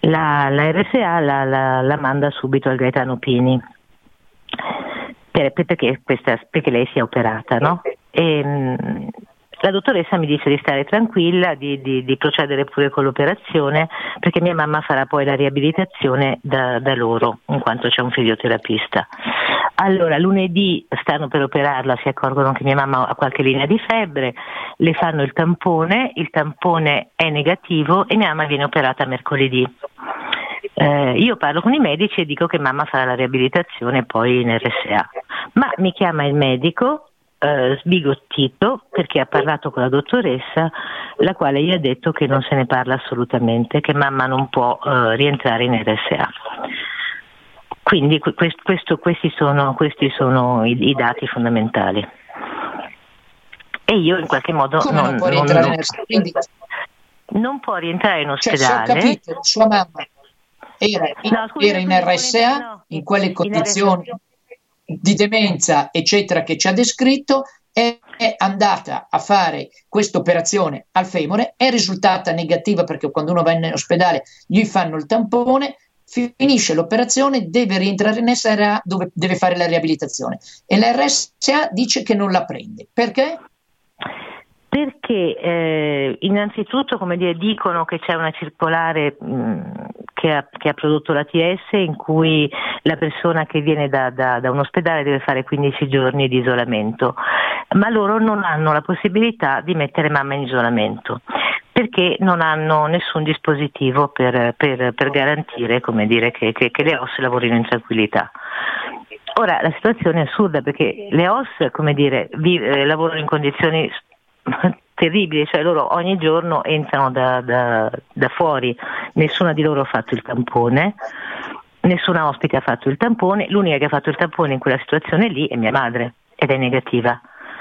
La, la RSA la, la, la, manda subito al Gaetano Pini per, perché, questa, perché, lei si è operata, no? E, la dottoressa mi dice di stare tranquilla, di, di, di, procedere pure con l'operazione, perché mia mamma farà poi la riabilitazione da, da loro, in quanto c'è un fisioterapista. Allora, lunedì stanno per operarla, si accorgono che mia mamma ha qualche linea di febbre, le fanno il tampone, il tampone è negativo e mia mamma viene operata mercoledì. Eh, io parlo con i medici e dico che mamma farà la riabilitazione poi in RSA, ma mi chiama il medico eh, sbigottito perché ha parlato con la dottoressa, la quale gli ha detto che non se ne parla assolutamente, che mamma non può eh, rientrare in RSA. Quindi questo, questo, questi sono, questi sono i, i, dati fondamentali. E io in qualche modo Come non, non può rientrare non, in RSA? Quindi... Non può rientrare in ospedale. Cioè, capito, sua mamma era in, no, scusa, era in RSA, no, in quelle condizioni... In di demenza, eccetera, che ci ha descritto, è andata a fare questa operazione al femore, è risultata negativa perché quando uno va in ospedale gli fanno il tampone, finisce l'operazione, deve rientrare in SRA dove deve fare la riabilitazione e la RSA dice che non la prende. Perché? Perché eh, innanzitutto come dire, dicono che c'è una circolare mh, che, ha, che, ha, prodotto l'ATS in cui la persona che viene da, da, da, un ospedale deve fare 15 giorni di isolamento, ma loro non hanno la possibilità di mettere mamma in isolamento perché non hanno nessun dispositivo per, per, per garantire dire, che, che, che le OS lavorino in tranquillità. Ora la situazione è assurda perché le OS come dire, vive, eh, lavorano in condizioni terribili, cioè loro ogni giorno entrano da, da, da fuori, nessuna di loro ha fatto il tampone, nessuna ospite ha fatto il tampone, l'unica che ha fatto il tampone in quella situazione lì è mia madre ed è negativa.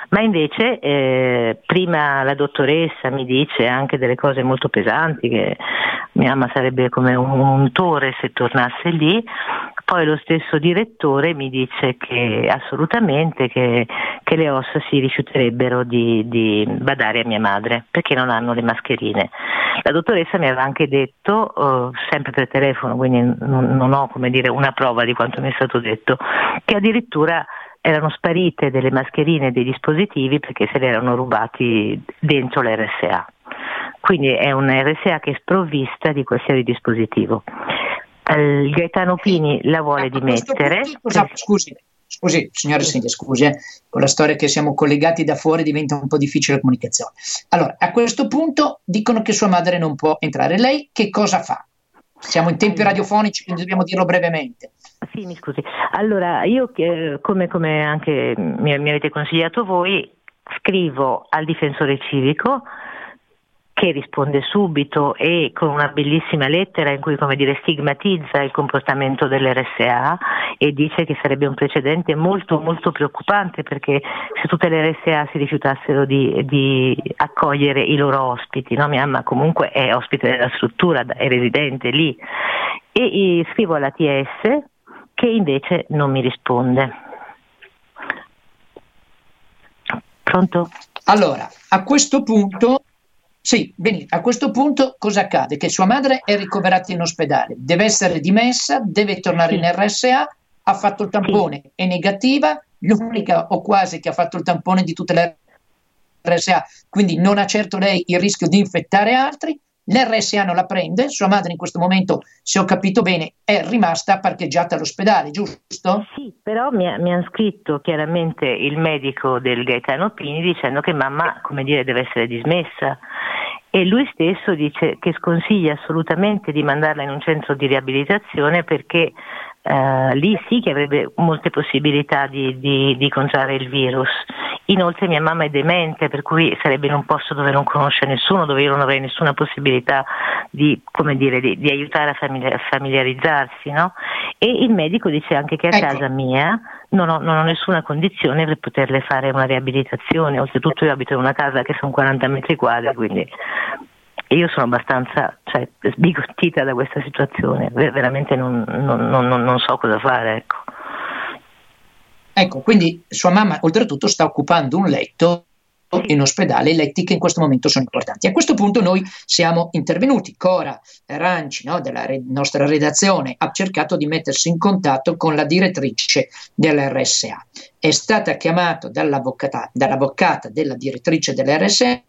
Ma invece eh, prima la dottoressa mi dice anche delle cose molto pesanti, che mia mamma sarebbe come un untore se tornasse lì, poi lo stesso direttore mi dice che assolutamente che, che le ossa si rifiuterebbero di, di, badare a mia madre perché non hanno le mascherine. La dottoressa mi aveva anche detto, uh, sempre per telefono, quindi non, non ho dire, una prova di quanto mi è stato detto, che addirittura erano sparite delle mascherine e dei dispositivi perché se le erano rubati dentro l'RSA. Quindi è una RSA che è sprovvista di qualsiasi dispositivo. Il Gaetano Pini la vuole ah, dimettere. Cosa, scusi, scusi, signora Cindia, scusi, eh, con la storia che siamo collegati da fuori diventa un po' difficile la comunicazione. Allora, a questo punto dicono che sua madre non può entrare. Lei che cosa fa? Siamo in tempi radiofonici, quindi dobbiamo dirlo brevemente. Sì, mi scusi. Allora, io eh, come, come, anche mi, mi avete consigliato voi, scrivo al difensore civico che risponde subito e con una bellissima lettera in cui come dire, stigmatizza il comportamento dell'RSA e dice che sarebbe un precedente molto molto preoccupante perché se tutte le RSA si rifiutassero di, di accogliere i loro ospiti, no? mia mamma comunque è ospite della struttura, è residente lì e, e scrivo all'ATS che invece non mi risponde. Pronto? Allora, a questo punto sì, benissimo. A questo punto cosa accade? Che sua madre è ricoverata in ospedale, deve essere dimessa, deve tornare in RSA, ha fatto il tampone, è negativa, l'unica o quasi che ha fatto il tampone di tutte le RSA, quindi non ha certo lei il rischio di infettare altri. L'RSA non la prende, sua madre in questo momento, se ho capito bene, è rimasta parcheggiata all'ospedale, giusto? Sì, però mi mi ha scritto chiaramente il medico del Gaetano Pini dicendo che mamma, come dire, deve essere dismessa e lui stesso dice che sconsiglia assolutamente di mandarla in un centro di riabilitazione perché eh, lì sì che avrebbe molte possibilità di, di, di, contrarre il virus. Inoltre mia mamma è demente, per cui sarebbe in un posto dove non conosce nessuno, dove io non avrei nessuna possibilità di, dire, di, aiutare a familiarizzarsi. No? E il medico dice anche che a ecco. casa mia non ho, non ho, nessuna condizione per poterle fare una riabilitazione, oltretutto io abito in una casa che sono 40 metri quadri, quindi io sono abbastanza cioè, sbigottita da questa situazione, veramente non, non, non, non so cosa fare. Ecco. ecco, quindi sua mamma oltretutto sta occupando un letto in ospedale, i letti che in questo momento sono importanti. A questo punto noi siamo intervenuti. Cora Ranci, no, della re- nostra redazione, ha cercato di mettersi in contatto con la direttrice dell'RSA. È stata chiamata dall'avvocata, dall'avvocata della direttrice dell'RSA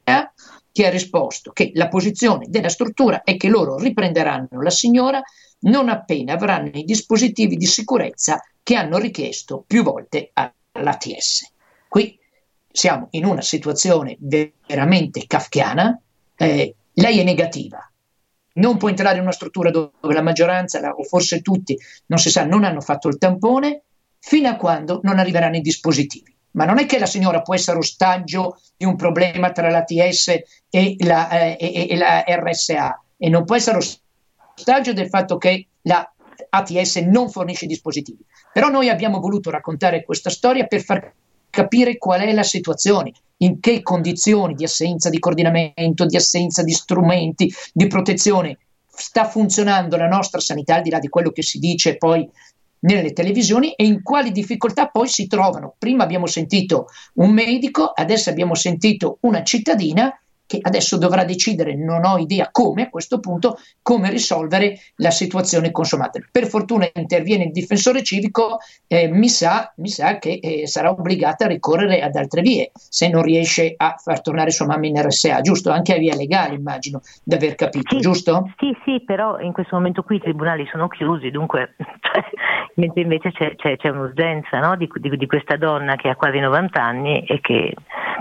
che ha risposto che la posizione della struttura è che loro riprenderanno la signora non appena avranno i dispositivi di sicurezza che hanno richiesto più volte all'ATS. Qui siamo in una situazione veramente kafkiana, eh, lei è negativa, non può entrare in una struttura dove la maggioranza, o forse tutti, non si sa, non hanno fatto il tampone, fino a quando non arriveranno i dispositivi. Ma non è che la signora può essere ostaggio di un problema tra l'ATS e la, eh, e, e la RSA e non può essere ostaggio del fatto che la ATS non fornisce dispositivi. Però noi abbiamo voluto raccontare questa storia per far capire qual è la situazione, in che condizioni di assenza di coordinamento, di assenza di strumenti, di protezione sta funzionando la nostra sanità, al di là di quello che si dice poi nelle televisioni e in quali difficoltà poi si trovano. Prima abbiamo sentito un medico, adesso abbiamo sentito una cittadina che adesso dovrà decidere, non ho idea come a questo punto, come risolvere la situazione consumata. Per fortuna interviene il difensore civico, eh, mi, sa, mi, sa, che eh, sarà obbligata a ricorrere ad altre vie se non riesce a far tornare sua mamma in RSA, giusto? Anche a via legale, immagino, di aver capito, sì, giusto? Sì, sì, però in questo momento qui i tribunali sono chiusi, dunque, cioè, mentre invece c'è, c'è, c'è un'urgenza no? di, di, di, questa donna che ha quasi 90 anni e che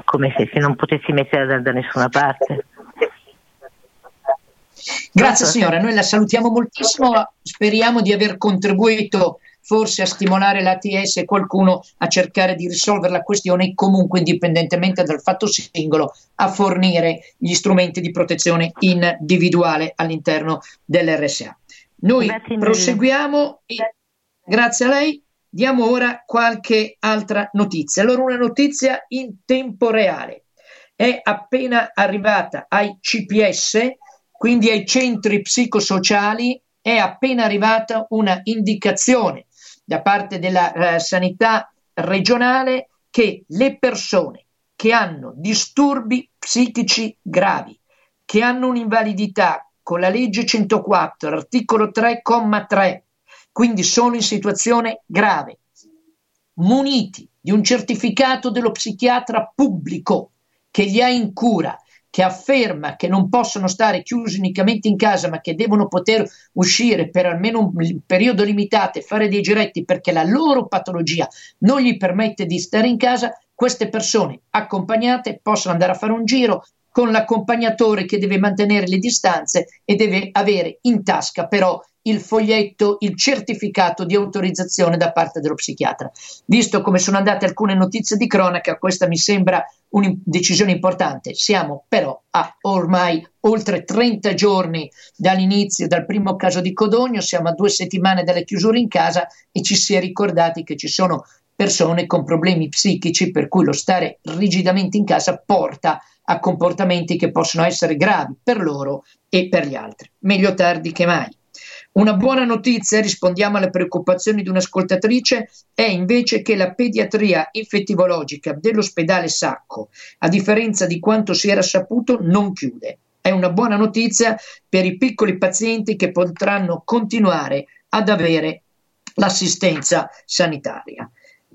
come se, se non potessi mettere da, da nessuna parte parte. Grazie signora, noi la salutiamo moltissimo, speriamo di aver contribuito forse a stimolare l'ATS e qualcuno a cercare di risolvere la questione e comunque indipendentemente dal fatto singolo a fornire gli strumenti di protezione individuale all'interno dell'RSA. Noi grazie proseguiamo e grazie a lei diamo ora qualche altra notizia. Allora una notizia in tempo reale è appena arrivata ai CPS, quindi ai centri psicosociali, è appena arrivata una indicazione da parte della eh, sanità regionale che le persone che hanno disturbi psichici gravi, che hanno un'invalidità con la legge 104, articolo 3,3, quindi sono in situazione grave, muniti di un certificato dello psichiatra pubblico che li ha in cura, che afferma che non possono stare chiusi unicamente in casa, ma che devono poter uscire per almeno un periodo limitato e fare dei giretti perché la loro patologia non gli permette di stare in casa, queste persone accompagnate possono andare a fare un giro con l'accompagnatore che deve mantenere le distanze e deve avere in tasca però il foglietto, il certificato di autorizzazione da parte dello psichiatra. Visto come sono andate alcune notizie di cronaca, questa mi sembra una decisione importante. Siamo però a ormai oltre 30 giorni dall'inizio, dal primo caso di Codogno, siamo a due settimane dalle chiusure in casa e ci si è ricordati che ci sono persone con problemi psichici per cui lo stare rigidamente in casa porta a comportamenti che possono essere gravi per loro e per gli altri. Meglio tardi che mai. Una buona notizia, rispondiamo alle preoccupazioni di un'ascoltatrice, è invece che la pediatria infettivologica dell'ospedale Sacco, a differenza di quanto si era saputo, non chiude. È una buona notizia per i piccoli pazienti che potranno continuare ad avere l'assistenza sanitaria.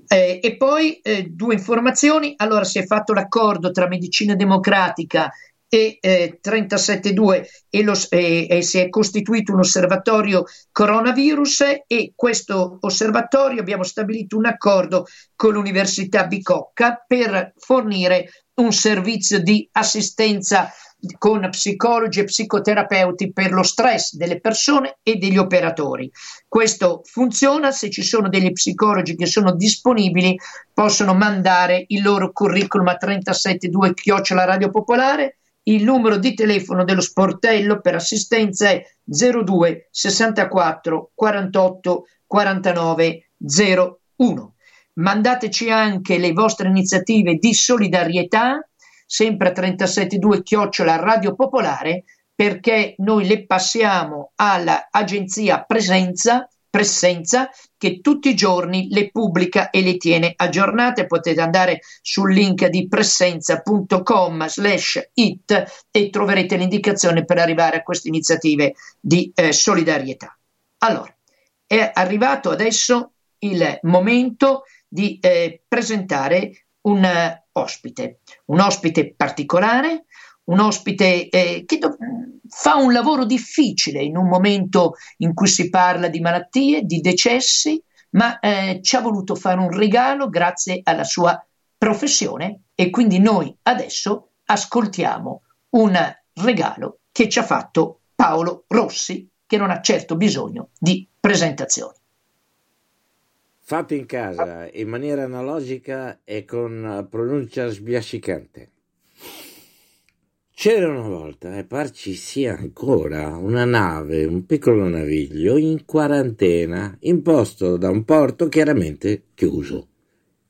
Eh, e poi eh, due informazioni. Allora, si è fatto l'accordo tra Medicina Democratica e eh, 37.2 e, lo, e, e, si è costituito un osservatorio coronavirus e questo osservatorio abbiamo stabilito un accordo con l'Università Bicocca per fornire un servizio di assistenza con psicologi e psicoterapeuti per lo stress delle persone e degli operatori. Questo funziona se ci sono degli psicologi che sono disponibili, possono mandare il loro curriculum a 372 chiocciola Radio Popolare il numero di telefono dello sportello per assistenza è 02 64 48 49 01. Mandateci anche le vostre iniziative di solidarietà, sempre a 372 chiocciola Radio Popolare, perché noi le passiamo all'agenzia Presenza Presenza che tutti i giorni le pubblica e le tiene aggiornate. Potete andare sul link di presenza.com slash it e troverete l'indicazione per arrivare a queste iniziative di eh, solidarietà. Allora, è arrivato adesso il momento di eh, presentare un uh, ospite, un ospite particolare, un ospite eh, che do- fa un lavoro difficile in un momento in cui si parla di malattie, di decessi, ma eh, ci ha voluto fare un regalo grazie alla sua professione e quindi noi adesso ascoltiamo un regalo che ci ha fatto Paolo Rossi, che non ha certo bisogno di presentazioni. Fatto in casa in maniera analogica e con pronuncia sbiascicante. C'era una volta, e par ci sia ancora, una nave, un piccolo naviglio in quarantena, imposto da un porto chiaramente chiuso.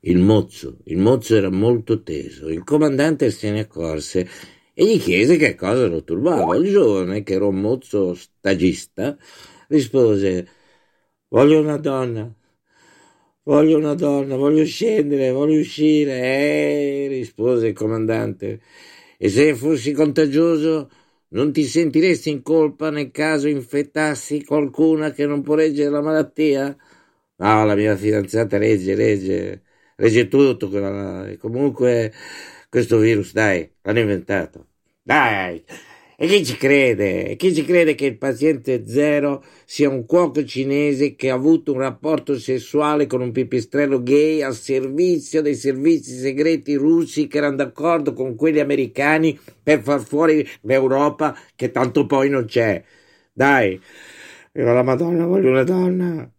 Il mozzo, il mozzo era molto teso, il comandante se ne accorse e gli chiese che cosa lo turbava. Il giovane, che era un mozzo stagista, rispose: Voglio una donna, Voglio una donna, voglio scendere, voglio uscire. Eh, rispose il comandante. E se fossi contagioso, non ti sentiresti in colpa nel caso infettassi qualcuna che non può reggere la malattia? No, la mia fidanzata regge, regge, regge tutto. Comunque, questo virus, dai, l'hanno inventato. Dai! E chi ci crede? E chi ci crede che il paziente zero sia un cuoco cinese che ha avuto un rapporto sessuale con un pipistrello gay al servizio dei servizi segreti russi che erano d'accordo con quelli americani per far fuori l'Europa che tanto poi non c'è? Dai, io la Madonna voglio una donna.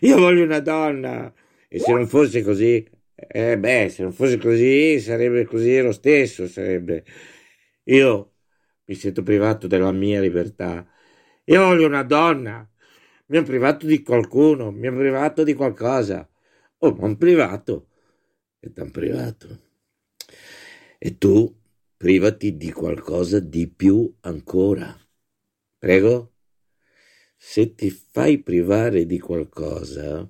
Io voglio una donna. E se non fosse così, eh beh, se non fosse così, sarebbe così lo stesso, sarebbe. Io mi sento privato della mia libertà. Io voglio una donna. Mi hanno privato di qualcuno, mi hanno privato di qualcosa. Oh, ma un privato è tan privato. E tu privati di qualcosa di più ancora. Prego? Se ti fai privare di qualcosa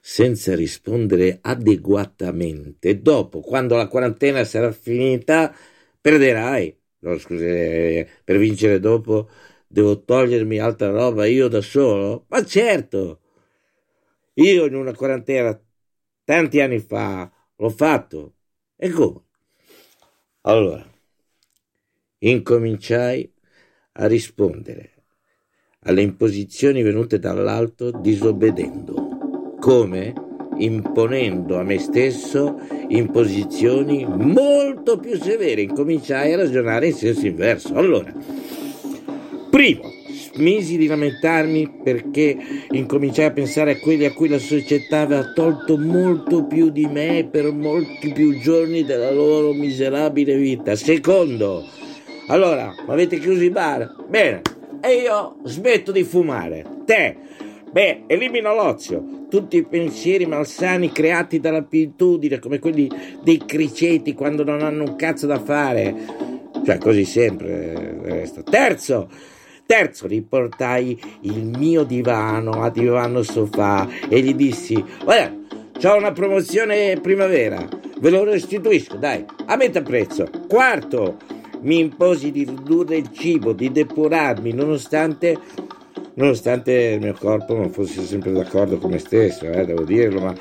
senza rispondere adeguatamente, dopo, quando la quarantena sarà finita, perderai No, scusi, eh, per vincere dopo devo togliermi altra roba io da solo? Ma certo! Io in una quarantena tanti anni fa l'ho fatto. E come? Allora, incominciai a rispondere alle imposizioni venute dall'alto disobbedendo. Come? Imponendo a me stesso imposizioni molto più severe. Incominciai a ragionare in senso inverso. Allora, primo, smisi di lamentarmi perché incominciai a pensare a quelli a cui la società aveva tolto molto più di me per molti più giorni della loro miserabile vita. Secondo, allora, avete chiuso i bar? Bene, e io smetto di fumare. Te, beh, elimino l'ozio tutti i pensieri malsani creati dall'abitudine, come quelli dei criceti quando non hanno un cazzo da fare. Cioè, così sempre resta. Terzo, terzo, riportai il mio divano a divano sofà e gli dissi, guarda, ho una promozione primavera, ve lo restituisco, dai, a metà prezzo. Quarto, mi imposi di ridurre il cibo, di depurarmi, nonostante nonostante il mio corpo non fosse sempre d'accordo con me stesso, eh, devo dirlo, ma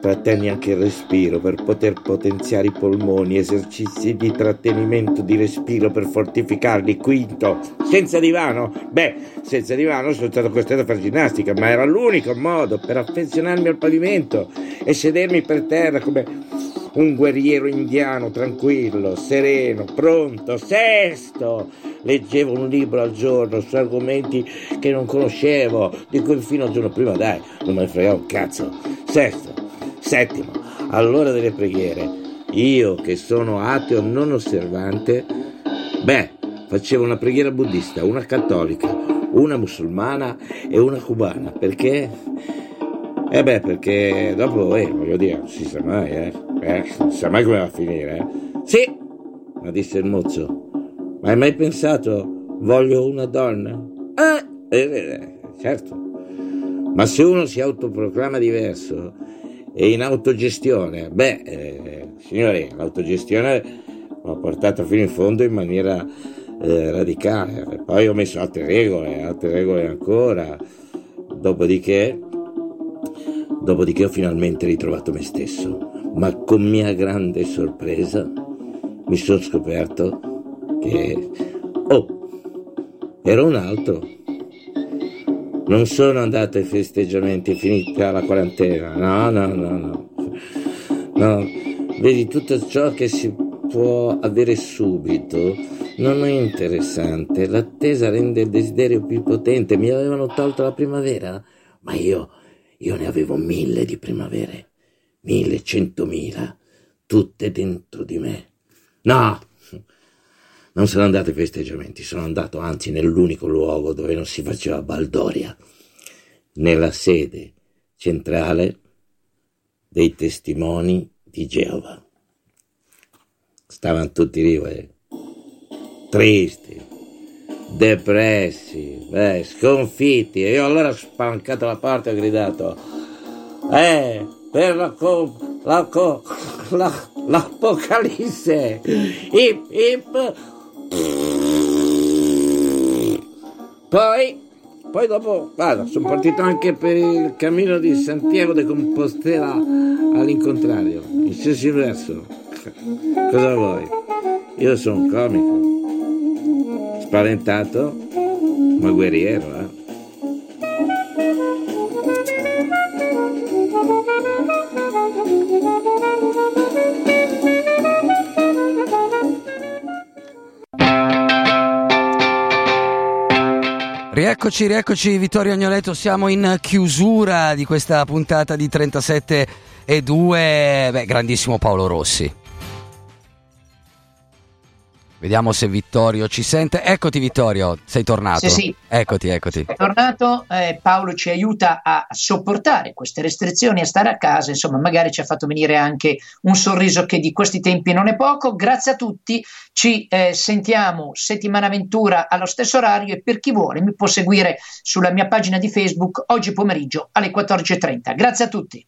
trattenni anche il respiro per poter potenziare i polmoni, esercizi di trattenimento di respiro per fortificarli. Quinto, senza divano? Beh, senza divano sono stato costretto a fare ginnastica, ma era l'unico modo per affezionarmi al pavimento e sedermi per terra come un guerriero indiano tranquillo, sereno, pronto. Sesto, leggevo un libro al giorno su argomenti che non conoscevo, di cui fino al giorno prima, dai, non me ne fregavo un cazzo. Sesto, settimo, all'ora delle preghiere, io che sono ateo non osservante, beh, facevo una preghiera buddista, una cattolica, una musulmana e una cubana, perché eh beh, perché dopo, eh, voglio dire, non si sa mai, eh. eh non si sa mai come va a finire, eh. Sì, ma disse il mozzo. Ma hai mai pensato, voglio una donna? Eh, eh, eh, certo. Ma se uno si autoproclama diverso e in autogestione, beh, eh, signori, l'autogestione l'ho portata fino in fondo in maniera eh, radicale. Poi ho messo altre regole, altre regole ancora. Dopodiché Dopodiché ho finalmente ritrovato me stesso, ma con mia grande sorpresa mi sono scoperto che... Oh, ero un altro. Non sono andato ai festeggiamenti, è finita la quarantena. No, no, no, no. No, vedi, tutto ciò che si può avere subito non è interessante. L'attesa rende il desiderio più potente. Mi avevano tolto la primavera, ma io io ne avevo mille di primavere, mille, centomila, tutte dentro di me. No, non sono andato ai festeggiamenti, sono andato anzi nell'unico luogo dove non si faceva baldoria, nella sede centrale dei testimoni di Geova. Stavano tutti lì, eh, tristi, depressi, beh, sconfitti. E io allora ho spalancato la porta e ho gridato, eh, per la, la, la, l'Apocalisse. Ip, ip. Poi, poi dopo, guarda, sono partito anche per il cammino di Santiago de Compostela all'incontrario, in senso inverso. Cosa vuoi? Io sono un comico, spaventato, ma guerriero, eh. Rieccoci, rieccoci Vittorio Agnoletto, siamo in chiusura di questa puntata di 37 e 2, beh, grandissimo Paolo Rossi. Vediamo se Vittorio ci sente. Eccoti Vittorio, sei tornato. Sì, sì. Eccoti, eccoti. È tornato, eh, Paolo ci aiuta a sopportare queste restrizioni, a stare a casa, insomma magari ci ha fatto venire anche un sorriso che di questi tempi non è poco. Grazie a tutti, ci eh, sentiamo settimana Ventura allo stesso orario e per chi vuole mi può seguire sulla mia pagina di Facebook oggi pomeriggio alle 14.30. Grazie a tutti.